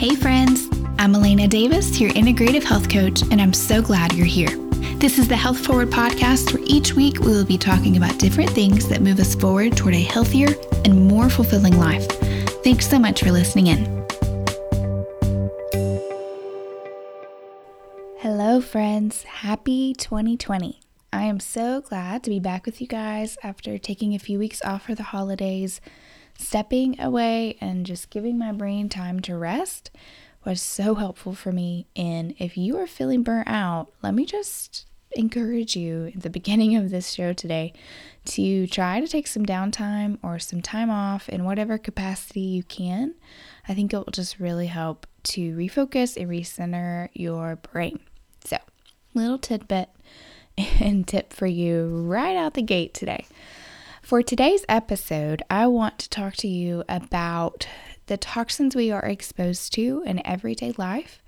Hey, friends. I'm Elena Davis, your integrative health coach, and I'm so glad you're here. This is the Health Forward podcast, where each week we will be talking about different things that move us forward toward a healthier and more fulfilling life. Thanks so much for listening in. Hello, friends. Happy 2020. I am so glad to be back with you guys after taking a few weeks off for the holidays. Stepping away and just giving my brain time to rest was so helpful for me. And if you are feeling burnt out, let me just encourage you at the beginning of this show today to try to take some downtime or some time off in whatever capacity you can. I think it will just really help to refocus and recenter your brain. So, little tidbit and tip for you right out the gate today. For today's episode, I want to talk to you about the toxins we are exposed to in everyday life,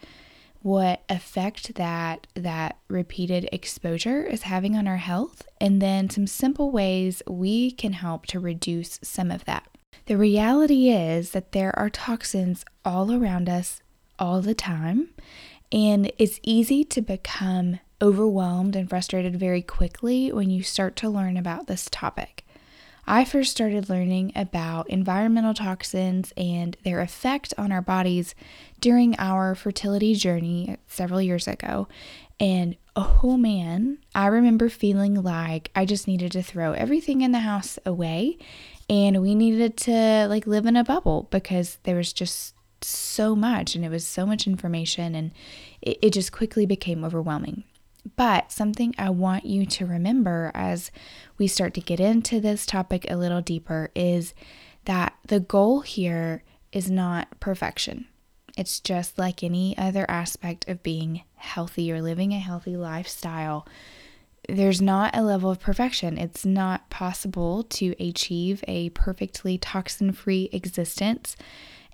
what effect that that repeated exposure is having on our health, and then some simple ways we can help to reduce some of that. The reality is that there are toxins all around us all the time, and it's easy to become overwhelmed and frustrated very quickly when you start to learn about this topic. I first started learning about environmental toxins and their effect on our bodies during our fertility journey several years ago. And oh man, I remember feeling like I just needed to throw everything in the house away and we needed to like live in a bubble because there was just so much and it was so much information and it, it just quickly became overwhelming. But something I want you to remember as we start to get into this topic a little deeper is that the goal here is not perfection. It's just like any other aspect of being healthy or living a healthy lifestyle. There's not a level of perfection. It's not possible to achieve a perfectly toxin free existence.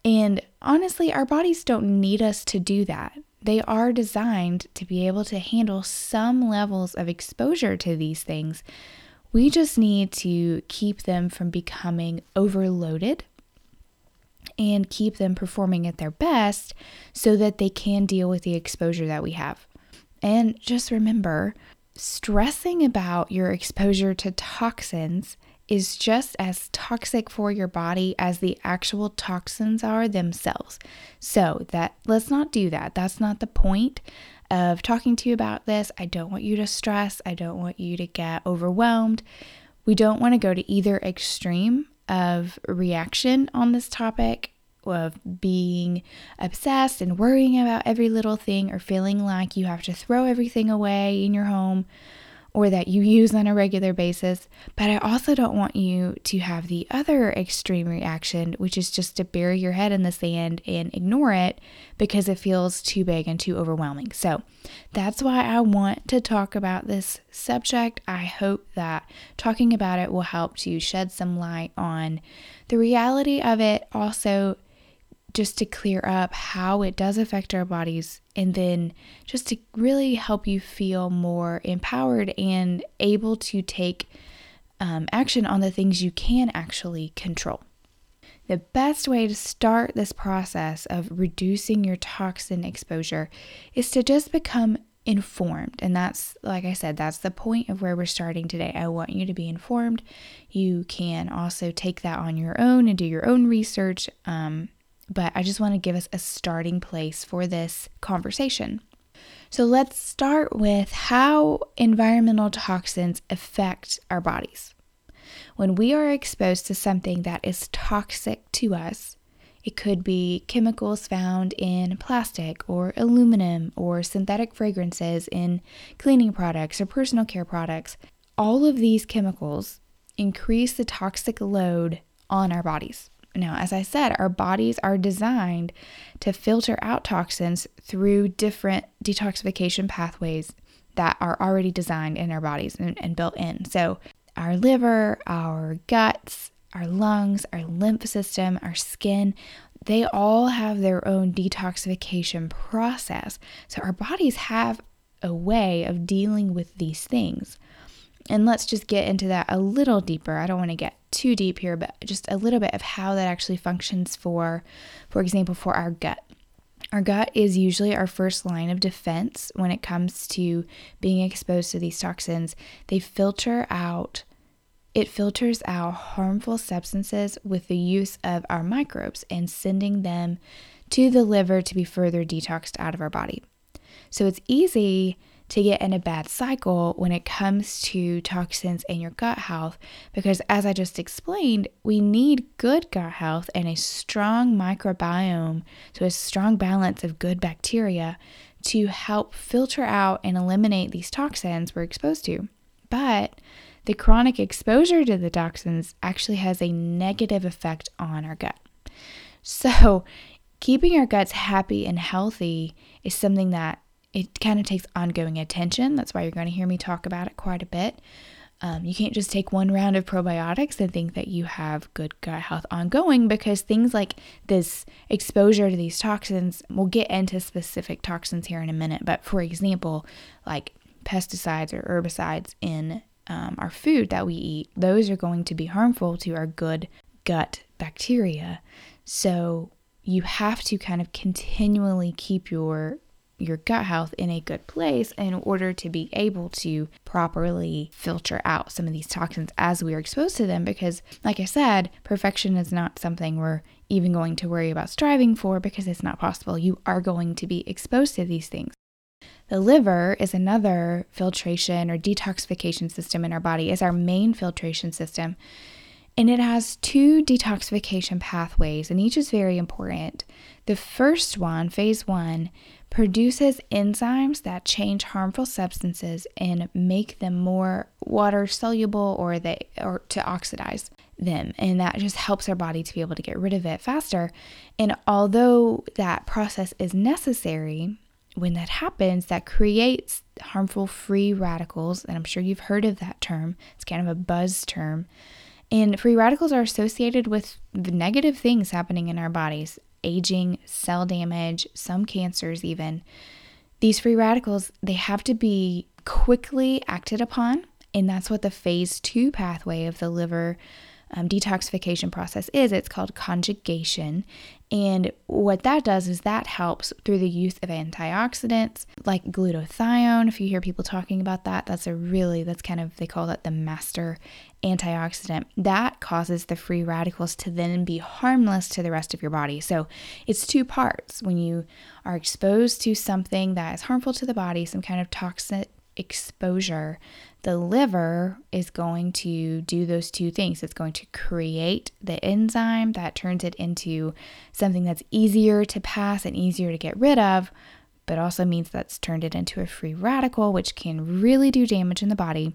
And honestly, our bodies don't need us to do that. They are designed to be able to handle some levels of exposure to these things. We just need to keep them from becoming overloaded and keep them performing at their best so that they can deal with the exposure that we have. And just remember, stressing about your exposure to toxins is just as toxic for your body as the actual toxins are themselves. So, that let's not do that. That's not the point of talking to you about this. I don't want you to stress. I don't want you to get overwhelmed. We don't want to go to either extreme of reaction on this topic of being obsessed and worrying about every little thing or feeling like you have to throw everything away in your home or that you use on a regular basis. But I also don't want you to have the other extreme reaction, which is just to bury your head in the sand and ignore it because it feels too big and too overwhelming. So that's why I want to talk about this subject. I hope that talking about it will help to shed some light on the reality of it. Also, just to clear up how it does affect our bodies and then just to really help you feel more empowered and able to take um, action on the things you can actually control. The best way to start this process of reducing your toxin exposure is to just become informed. And that's, like I said, that's the point of where we're starting today. I want you to be informed. You can also take that on your own and do your own research. Um, but I just want to give us a starting place for this conversation. So let's start with how environmental toxins affect our bodies. When we are exposed to something that is toxic to us, it could be chemicals found in plastic or aluminum or synthetic fragrances in cleaning products or personal care products. All of these chemicals increase the toxic load on our bodies. Now, as I said, our bodies are designed to filter out toxins through different detoxification pathways that are already designed in our bodies and, and built in. So, our liver, our guts, our lungs, our lymph system, our skin, they all have their own detoxification process. So, our bodies have a way of dealing with these things. And let's just get into that a little deeper. I don't want to get too deep here, but just a little bit of how that actually functions for, for example, for our gut. Our gut is usually our first line of defense when it comes to being exposed to these toxins. They filter out it filters out harmful substances with the use of our microbes and sending them to the liver to be further detoxed out of our body. So it's easy to get in a bad cycle when it comes to toxins in your gut health because, as I just explained, we need good gut health and a strong microbiome, so a strong balance of good bacteria to help filter out and eliminate these toxins we're exposed to. But the chronic exposure to the toxins actually has a negative effect on our gut. So, keeping our guts happy and healthy is something that it kind of takes ongoing attention. That's why you're going to hear me talk about it quite a bit. Um, you can't just take one round of probiotics and think that you have good gut health ongoing because things like this exposure to these toxins, we'll get into specific toxins here in a minute. But for example, like pesticides or herbicides in um, our food that we eat, those are going to be harmful to our good gut bacteria. So you have to kind of continually keep your your gut health in a good place in order to be able to properly filter out some of these toxins as we are exposed to them. Because, like I said, perfection is not something we're even going to worry about striving for because it's not possible. You are going to be exposed to these things. The liver is another filtration or detoxification system in our body, is our main filtration system. And it has two detoxification pathways, and each is very important. The first one, phase one, produces enzymes that change harmful substances and make them more water soluble or they or to oxidize them. And that just helps our body to be able to get rid of it faster. And although that process is necessary when that happens that creates harmful free radicals and I'm sure you've heard of that term it's kind of a buzz term. And free radicals are associated with the negative things happening in our bodies aging, cell damage, some cancers even. These free radicals, they have to be quickly acted upon, and that's what the phase 2 pathway of the liver um, detoxification process is. It's called conjugation. And what that does is that helps through the use of antioxidants like glutathione. If you hear people talking about that, that's a really, that's kind of, they call that the master antioxidant. That causes the free radicals to then be harmless to the rest of your body. So it's two parts. When you are exposed to something that is harmful to the body, some kind of toxic exposure, the liver is going to do those two things. It's going to create the enzyme that turns it into something that's easier to pass and easier to get rid of, but also means that's turned it into a free radical, which can really do damage in the body.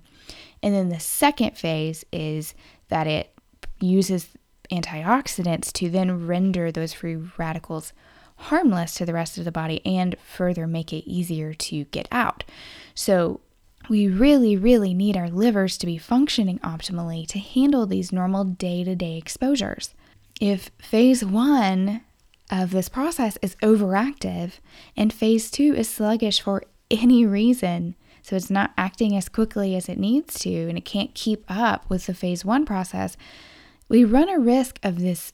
And then the second phase is that it uses antioxidants to then render those free radicals harmless to the rest of the body and further make it easier to get out. So, we really, really need our livers to be functioning optimally to handle these normal day to day exposures. If phase one of this process is overactive and phase two is sluggish for any reason, so it's not acting as quickly as it needs to and it can't keep up with the phase one process, we run a risk of this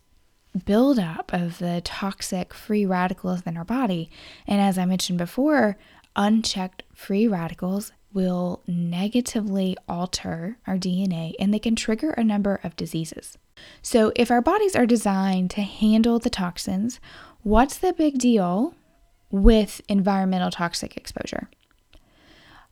buildup of the toxic free radicals in our body. And as I mentioned before, unchecked free radicals will negatively alter our DNA and they can trigger a number of diseases. So, if our bodies are designed to handle the toxins, what's the big deal with environmental toxic exposure?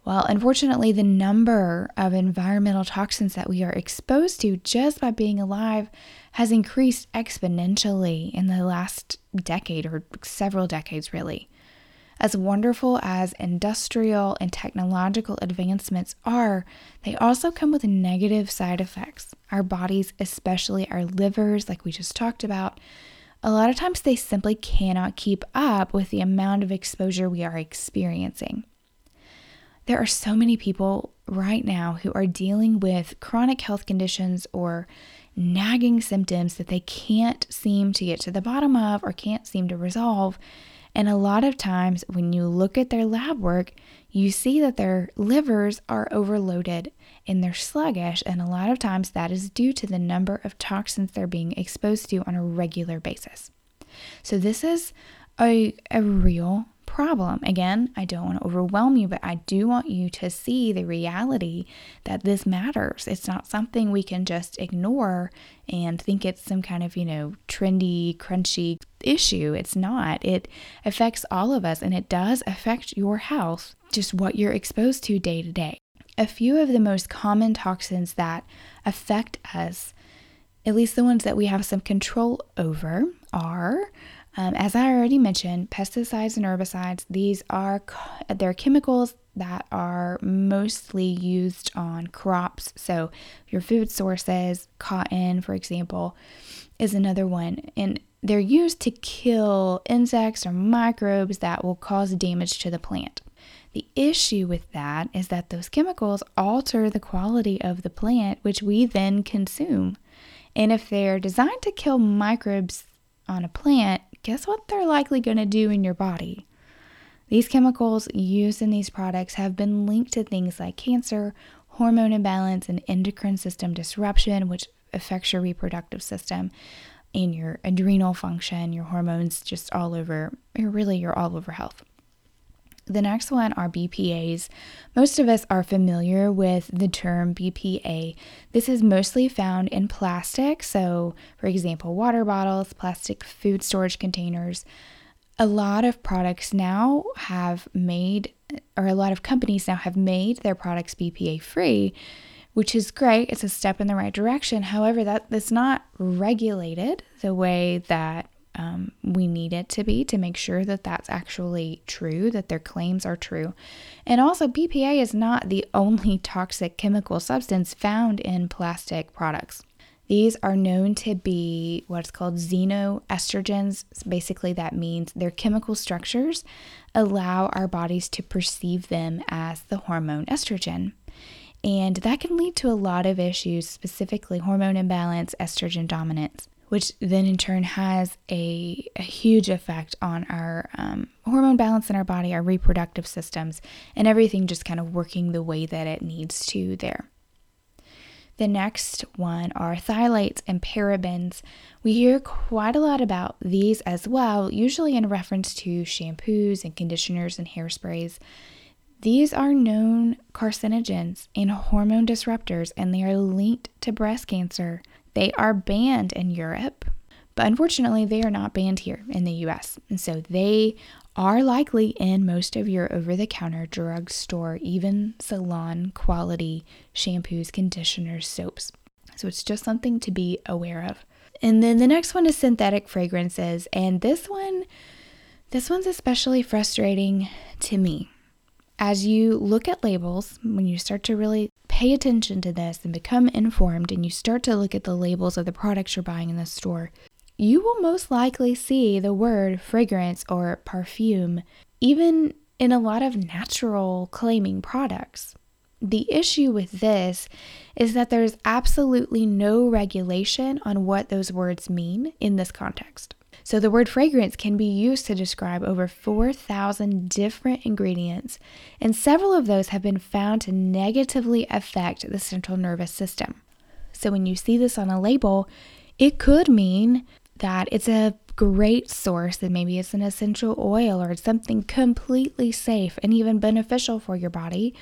Well, unfortunately, the number of environmental toxins that we are exposed to just by being alive has increased exponentially in the last decade or several decades, really. As wonderful as industrial and technological advancements are, they also come with negative side effects. Our bodies, especially our livers, like we just talked about, a lot of times they simply cannot keep up with the amount of exposure we are experiencing. There are so many people right now who are dealing with chronic health conditions or nagging symptoms that they can't seem to get to the bottom of or can't seem to resolve. And a lot of times, when you look at their lab work, you see that their livers are overloaded and they're sluggish. And a lot of times, that is due to the number of toxins they're being exposed to on a regular basis. So, this is a, a real problem. Again, I don't want to overwhelm you, but I do want you to see the reality that this matters. It's not something we can just ignore and think it's some kind of, you know, trendy, crunchy issue. It's not. It affects all of us and it does affect your health, just what you're exposed to day to day. A few of the most common toxins that affect us, at least the ones that we have some control over, are um, as I already mentioned, pesticides and herbicides, these are they're chemicals that are mostly used on crops. So your food sources, cotton, for example, is another one. And they're used to kill insects or microbes that will cause damage to the plant. The issue with that is that those chemicals alter the quality of the plant, which we then consume. And if they're designed to kill microbes on a plant, guess what they're likely going to do in your body? These chemicals used in these products have been linked to things like cancer, hormone imbalance, and endocrine system disruption, which affects your reproductive system and your adrenal function, your hormones, just all over, really your all over health. The next one are BPAs. Most of us are familiar with the term BPA. This is mostly found in plastic, so, for example, water bottles, plastic food storage containers. A lot of products now have made, or a lot of companies now have made their products BPA free, which is great. It's a step in the right direction. However, that that's not regulated the way that um, we need it to be to make sure that that's actually true, that their claims are true. And also, BPA is not the only toxic chemical substance found in plastic products. These are known to be what's called xenoestrogens. Basically, that means their chemical structures allow our bodies to perceive them as the hormone estrogen. And that can lead to a lot of issues, specifically hormone imbalance, estrogen dominance which then in turn has a, a huge effect on our um, hormone balance in our body, our reproductive systems, and everything just kind of working the way that it needs to there. The next one are phthalates and parabens. We hear quite a lot about these as well, usually in reference to shampoos and conditioners and hairsprays. These are known carcinogens and hormone disruptors, and they are linked to breast cancer. They are banned in Europe, but unfortunately, they are not banned here in the US. And so they are likely in most of your over the counter drugstore, even salon quality shampoos, conditioners, soaps. So it's just something to be aware of. And then the next one is synthetic fragrances. And this one, this one's especially frustrating to me as you look at labels, when you start to really pay attention to this and become informed, and you start to look at the labels of the products you're buying in the store, you will most likely see the word fragrance or perfume, even in a lot of natural claiming products. The issue with this is that there's absolutely no regulation on what those words mean in this context. So, the word fragrance can be used to describe over 4,000 different ingredients, and several of those have been found to negatively affect the central nervous system. So, when you see this on a label, it could mean that it's a great source, that maybe it's an essential oil or something completely safe and even beneficial for your body.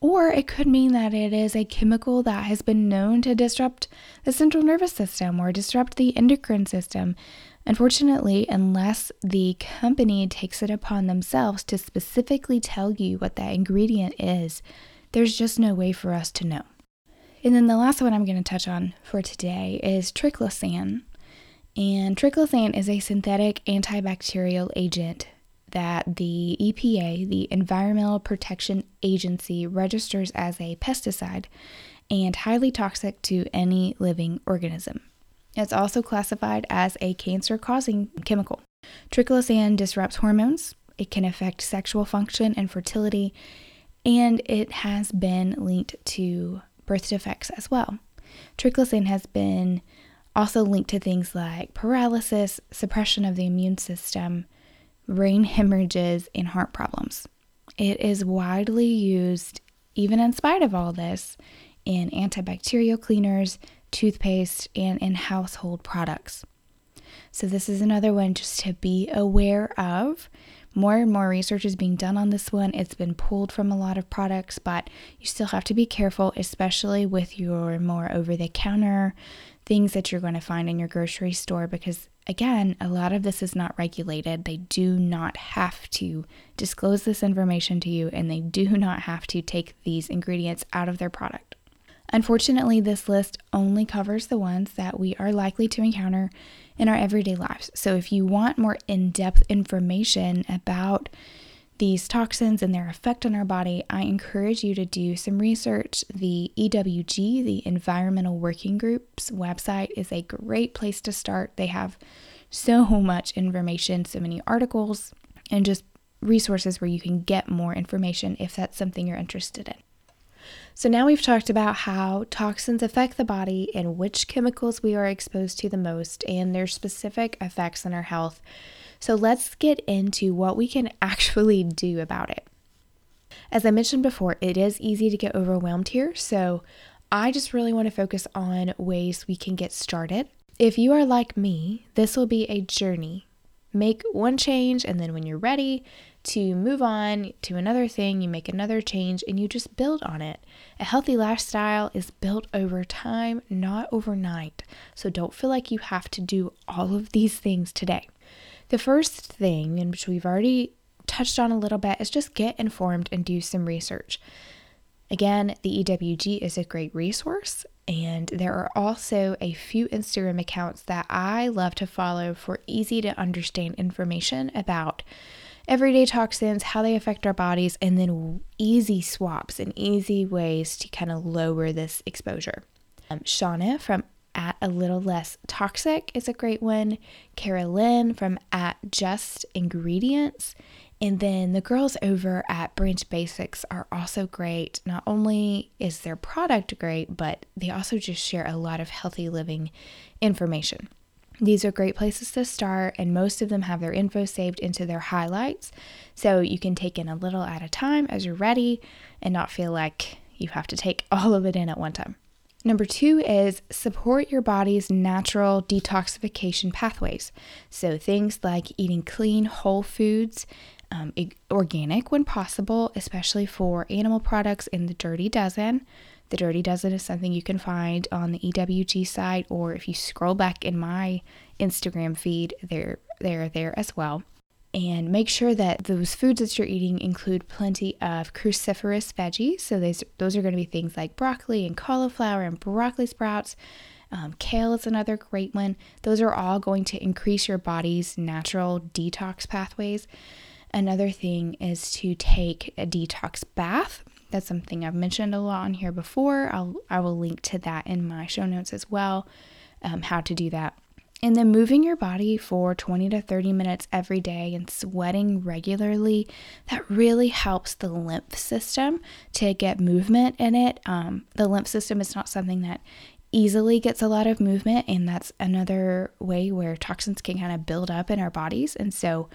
Or it could mean that it is a chemical that has been known to disrupt the central nervous system or disrupt the endocrine system, Unfortunately, unless the company takes it upon themselves to specifically tell you what that ingredient is, there's just no way for us to know. And then the last one I'm going to touch on for today is triclosan. And triclosan is a synthetic antibacterial agent that the EPA, the Environmental Protection Agency, registers as a pesticide and highly toxic to any living organism. It's also classified as a cancer causing chemical. Triclosan disrupts hormones, it can affect sexual function and fertility, and it has been linked to birth defects as well. Triclosan has been also linked to things like paralysis, suppression of the immune system, brain hemorrhages, and heart problems. It is widely used, even in spite of all this, in antibacterial cleaners, toothpaste, and in household products. So, this is another one just to be aware of. More and more research is being done on this one. It's been pulled from a lot of products, but you still have to be careful, especially with your more over the counter things that you're going to find in your grocery store because again, a lot of this is not regulated. They do not have to disclose this information to you and they do not have to take these ingredients out of their product. Unfortunately, this list only covers the ones that we are likely to encounter in our everyday lives. So if you want more in depth information about these toxins and their effect on our body, I encourage you to do some research. The EWG, the Environmental Working Group's website, is a great place to start. They have so much information, so many articles, and just resources where you can get more information if that's something you're interested in. So, now we've talked about how toxins affect the body and which chemicals we are exposed to the most and their specific effects on our health. So let's get into what we can actually do about it. As I mentioned before, it is easy to get overwhelmed here. So I just really want to focus on ways we can get started. If you are like me, this will be a journey. Make one change, and then when you're ready to move on to another thing, you make another change and you just build on it. A healthy lifestyle is built over time, not overnight. So don't feel like you have to do all of these things today. The first thing, in which we've already touched on a little bit, is just get informed and do some research. Again, the EWG is a great resource, and there are also a few Instagram accounts that I love to follow for easy to understand information about everyday toxins, how they affect our bodies, and then easy swaps and easy ways to kind of lower this exposure. Um, Shauna from at a little less toxic is a great one. Karalynne from at just ingredients. And then the girls over at Branch Basics are also great. Not only is their product great, but they also just share a lot of healthy living information. These are great places to start, and most of them have their info saved into their highlights. So you can take in a little at a time as you're ready and not feel like you have to take all of it in at one time. Number two is support your body's natural detoxification pathways. So, things like eating clean, whole foods, um, organic when possible, especially for animal products in the Dirty Dozen. The Dirty Dozen is something you can find on the EWG site, or if you scroll back in my Instagram feed, they're, they're there as well and make sure that those foods that you're eating include plenty of cruciferous veggies. So those those are going to be things like broccoli and cauliflower and broccoli sprouts. Um, kale is another great one. Those are all going to increase your body's natural detox pathways. Another thing is to take a detox bath. That's something I've mentioned a lot on here before. I'll I will link to that in my show notes as well. Um, how to do that. And then moving your body for 20 to 30 minutes every day and sweating regularly, that really helps the lymph system to get movement in it. Um, the lymph system is not something that easily gets a lot of movement, and that's another way where toxins can kind of build up in our bodies. And so,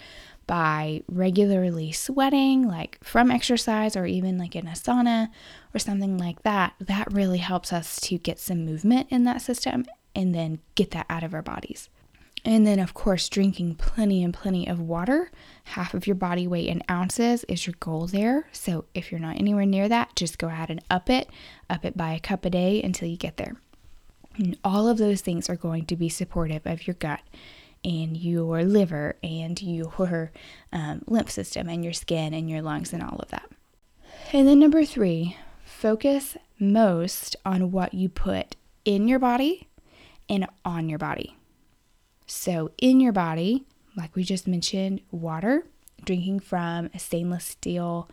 by regularly sweating, like from exercise or even like in a sauna or something like that, that really helps us to get some movement in that system and then get that out of our bodies. And then, of course, drinking plenty and plenty of water. Half of your body weight in ounces is your goal there. So, if you're not anywhere near that, just go ahead and up it, up it by a cup a day until you get there. And all of those things are going to be supportive of your gut and your liver and your um, lymph system and your skin and your lungs and all of that. And then, number three, focus most on what you put in your body and on your body. So, in your body, like we just mentioned, water, drinking from a stainless steel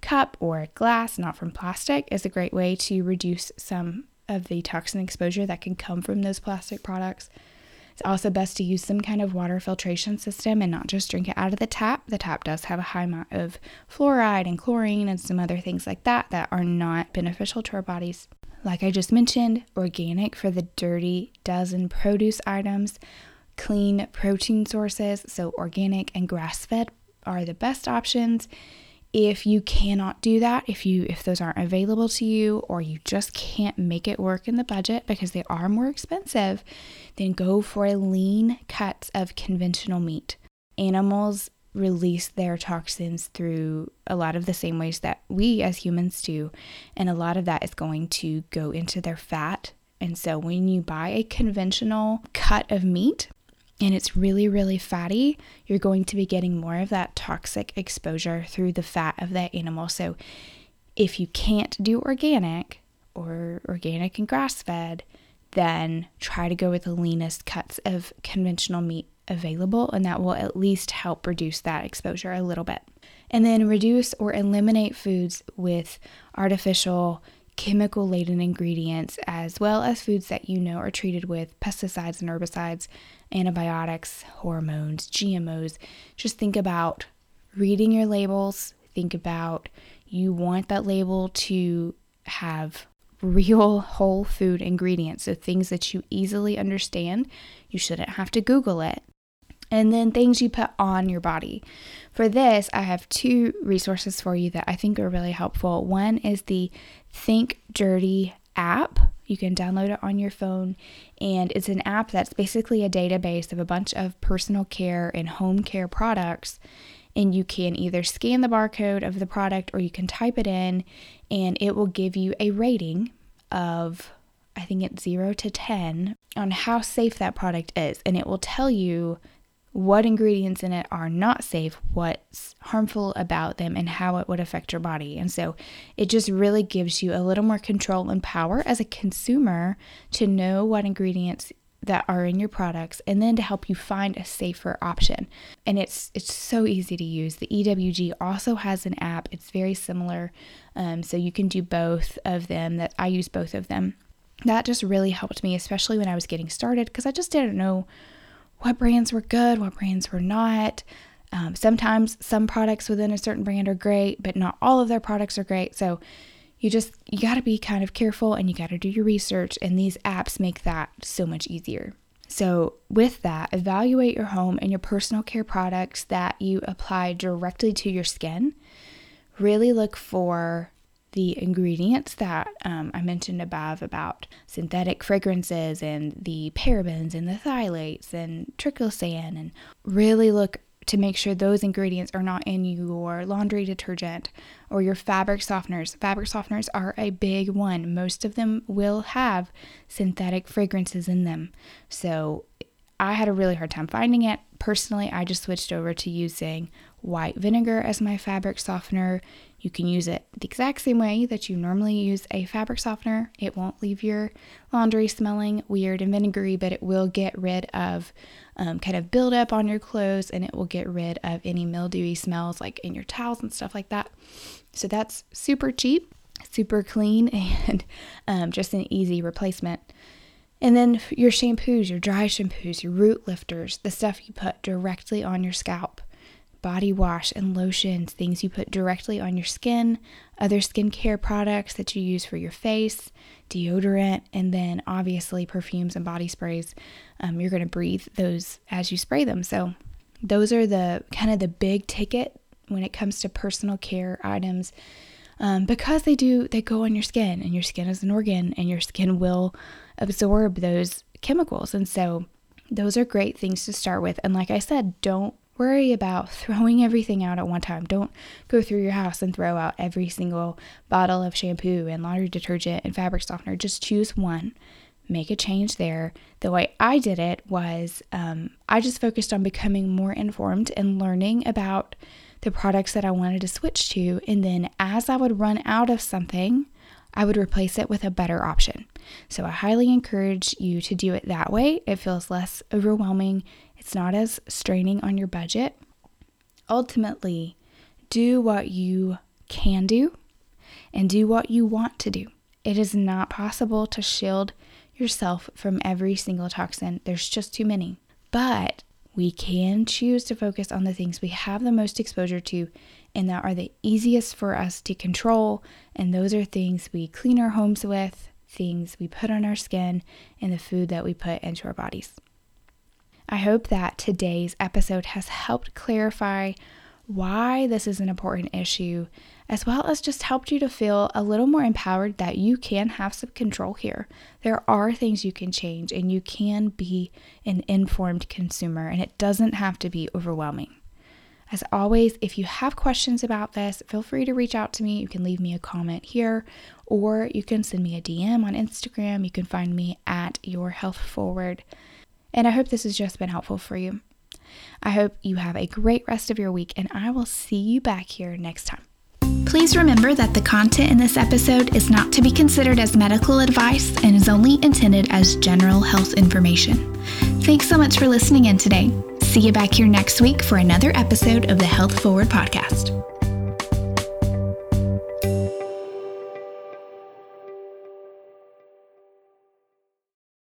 cup or glass, not from plastic, is a great way to reduce some of the toxin exposure that can come from those plastic products. It's also best to use some kind of water filtration system and not just drink it out of the tap. The tap does have a high amount of fluoride and chlorine and some other things like that that are not beneficial to our bodies. Like I just mentioned, organic for the dirty dozen produce items, clean protein sources, so organic and grass fed are the best options. If you cannot do that, if you if those aren't available to you or you just can't make it work in the budget because they are more expensive, then go for a lean cuts of conventional meat. Animals release their toxins through a lot of the same ways that we as humans do, and a lot of that is going to go into their fat. And so when you buy a conventional cut of meat, and it's really, really fatty, you're going to be getting more of that toxic exposure through the fat of that animal. So, if you can't do organic or organic and grass fed, then try to go with the leanest cuts of conventional meat available, and that will at least help reduce that exposure a little bit. And then reduce or eliminate foods with artificial chemical laden ingredients, as well as foods that you know are treated with pesticides and herbicides, antibiotics, hormones, GMOs. Just think about reading your labels. Think about you want that label to have real whole food ingredients. So things that you easily understand. You shouldn't have to Google it and then things you put on your body. For this, I have two resources for you that I think are really helpful. One is the Think Dirty app. You can download it on your phone, and it's an app that's basically a database of a bunch of personal care and home care products. And you can either scan the barcode of the product or you can type it in, and it will give you a rating of I think it's zero to 10 on how safe that product is. And it will tell you what ingredients in it are not safe, what's harmful about them, and how it would affect your body. And so it just really gives you a little more control and power as a consumer to know what ingredients that are in your products and then to help you find a safer option. And it's it's so easy to use. The EWG also has an app. It's very similar. Um, so you can do both of them that I use both of them. That just really helped me, especially when I was getting started, because I just didn't know what brands were good, what brands were not. Um, sometimes some products within a certain brand are great, but not all of their products are great. So you just you got to be kind of careful and you got to do your research and these apps make that so much easier. So, with that, evaluate your home and your personal care products that you apply directly to your skin. Really look for the ingredients that um, I mentioned above about synthetic fragrances and the parabens and the phthalates and triclosan, and really look to make sure those ingredients are not in your laundry detergent or your fabric softeners. Fabric softeners are a big one. Most of them will have synthetic fragrances in them. So I had a really hard time finding it. Personally, I just switched over to using white vinegar as my fabric softener. You can use it the exact same way that you normally use a fabric softener. It won't leave your laundry smelling weird and vinegary, but it will get rid of um, kind of buildup on your clothes and it will get rid of any mildewy smells like in your towels and stuff like that. So that's super cheap, super clean, and um, just an easy replacement. And then your shampoos, your dry shampoos, your root lifters, the stuff you put directly on your scalp body wash and lotions, things you put directly on your skin, other skincare products that you use for your face, deodorant, and then obviously perfumes and body sprays. Um, you're going to breathe those as you spray them. So, those are the kind of the big ticket when it comes to personal care items um, because they do, they go on your skin, and your skin is an organ, and your skin will absorb those chemicals. And so, those are great things to start with. And like I said, don't worry about throwing everything out at one time. Don't go through your house and throw out every single bottle of shampoo and laundry detergent and fabric softener. Just choose one, make a change there. The way I did it was um, I just focused on becoming more informed and learning about the products that I wanted to switch to. And then as I would run out of something, I would replace it with a better option. So I highly encourage you to do it that way. It feels less overwhelming it's not as straining on your budget. Ultimately, do what you can do and do what you want to do. It is not possible to shield yourself from every single toxin, there's just too many. But we can choose to focus on the things we have the most exposure to and that are the easiest for us to control. And those are things we clean our homes with, things we put on our skin, and the food that we put into our bodies. I hope that today's episode has helped clarify why this is an important issue, as well as just helped you to feel a little more empowered that you can have some control here. There are things you can change, and you can be an informed consumer, and it doesn't have to be overwhelming. As always, if you have questions about this, feel free to reach out to me. You can leave me a comment here, or you can send me a DM on Instagram. You can find me at Your Health Forward. And I hope this has just been helpful for you. I hope you have a great rest of your week, and I will see you back here next time. Please remember that the content in this episode is not to be considered as medical advice and is only intended as general health information. Thanks so much for listening in today. See you back here next week for another episode of the Health Forward podcast.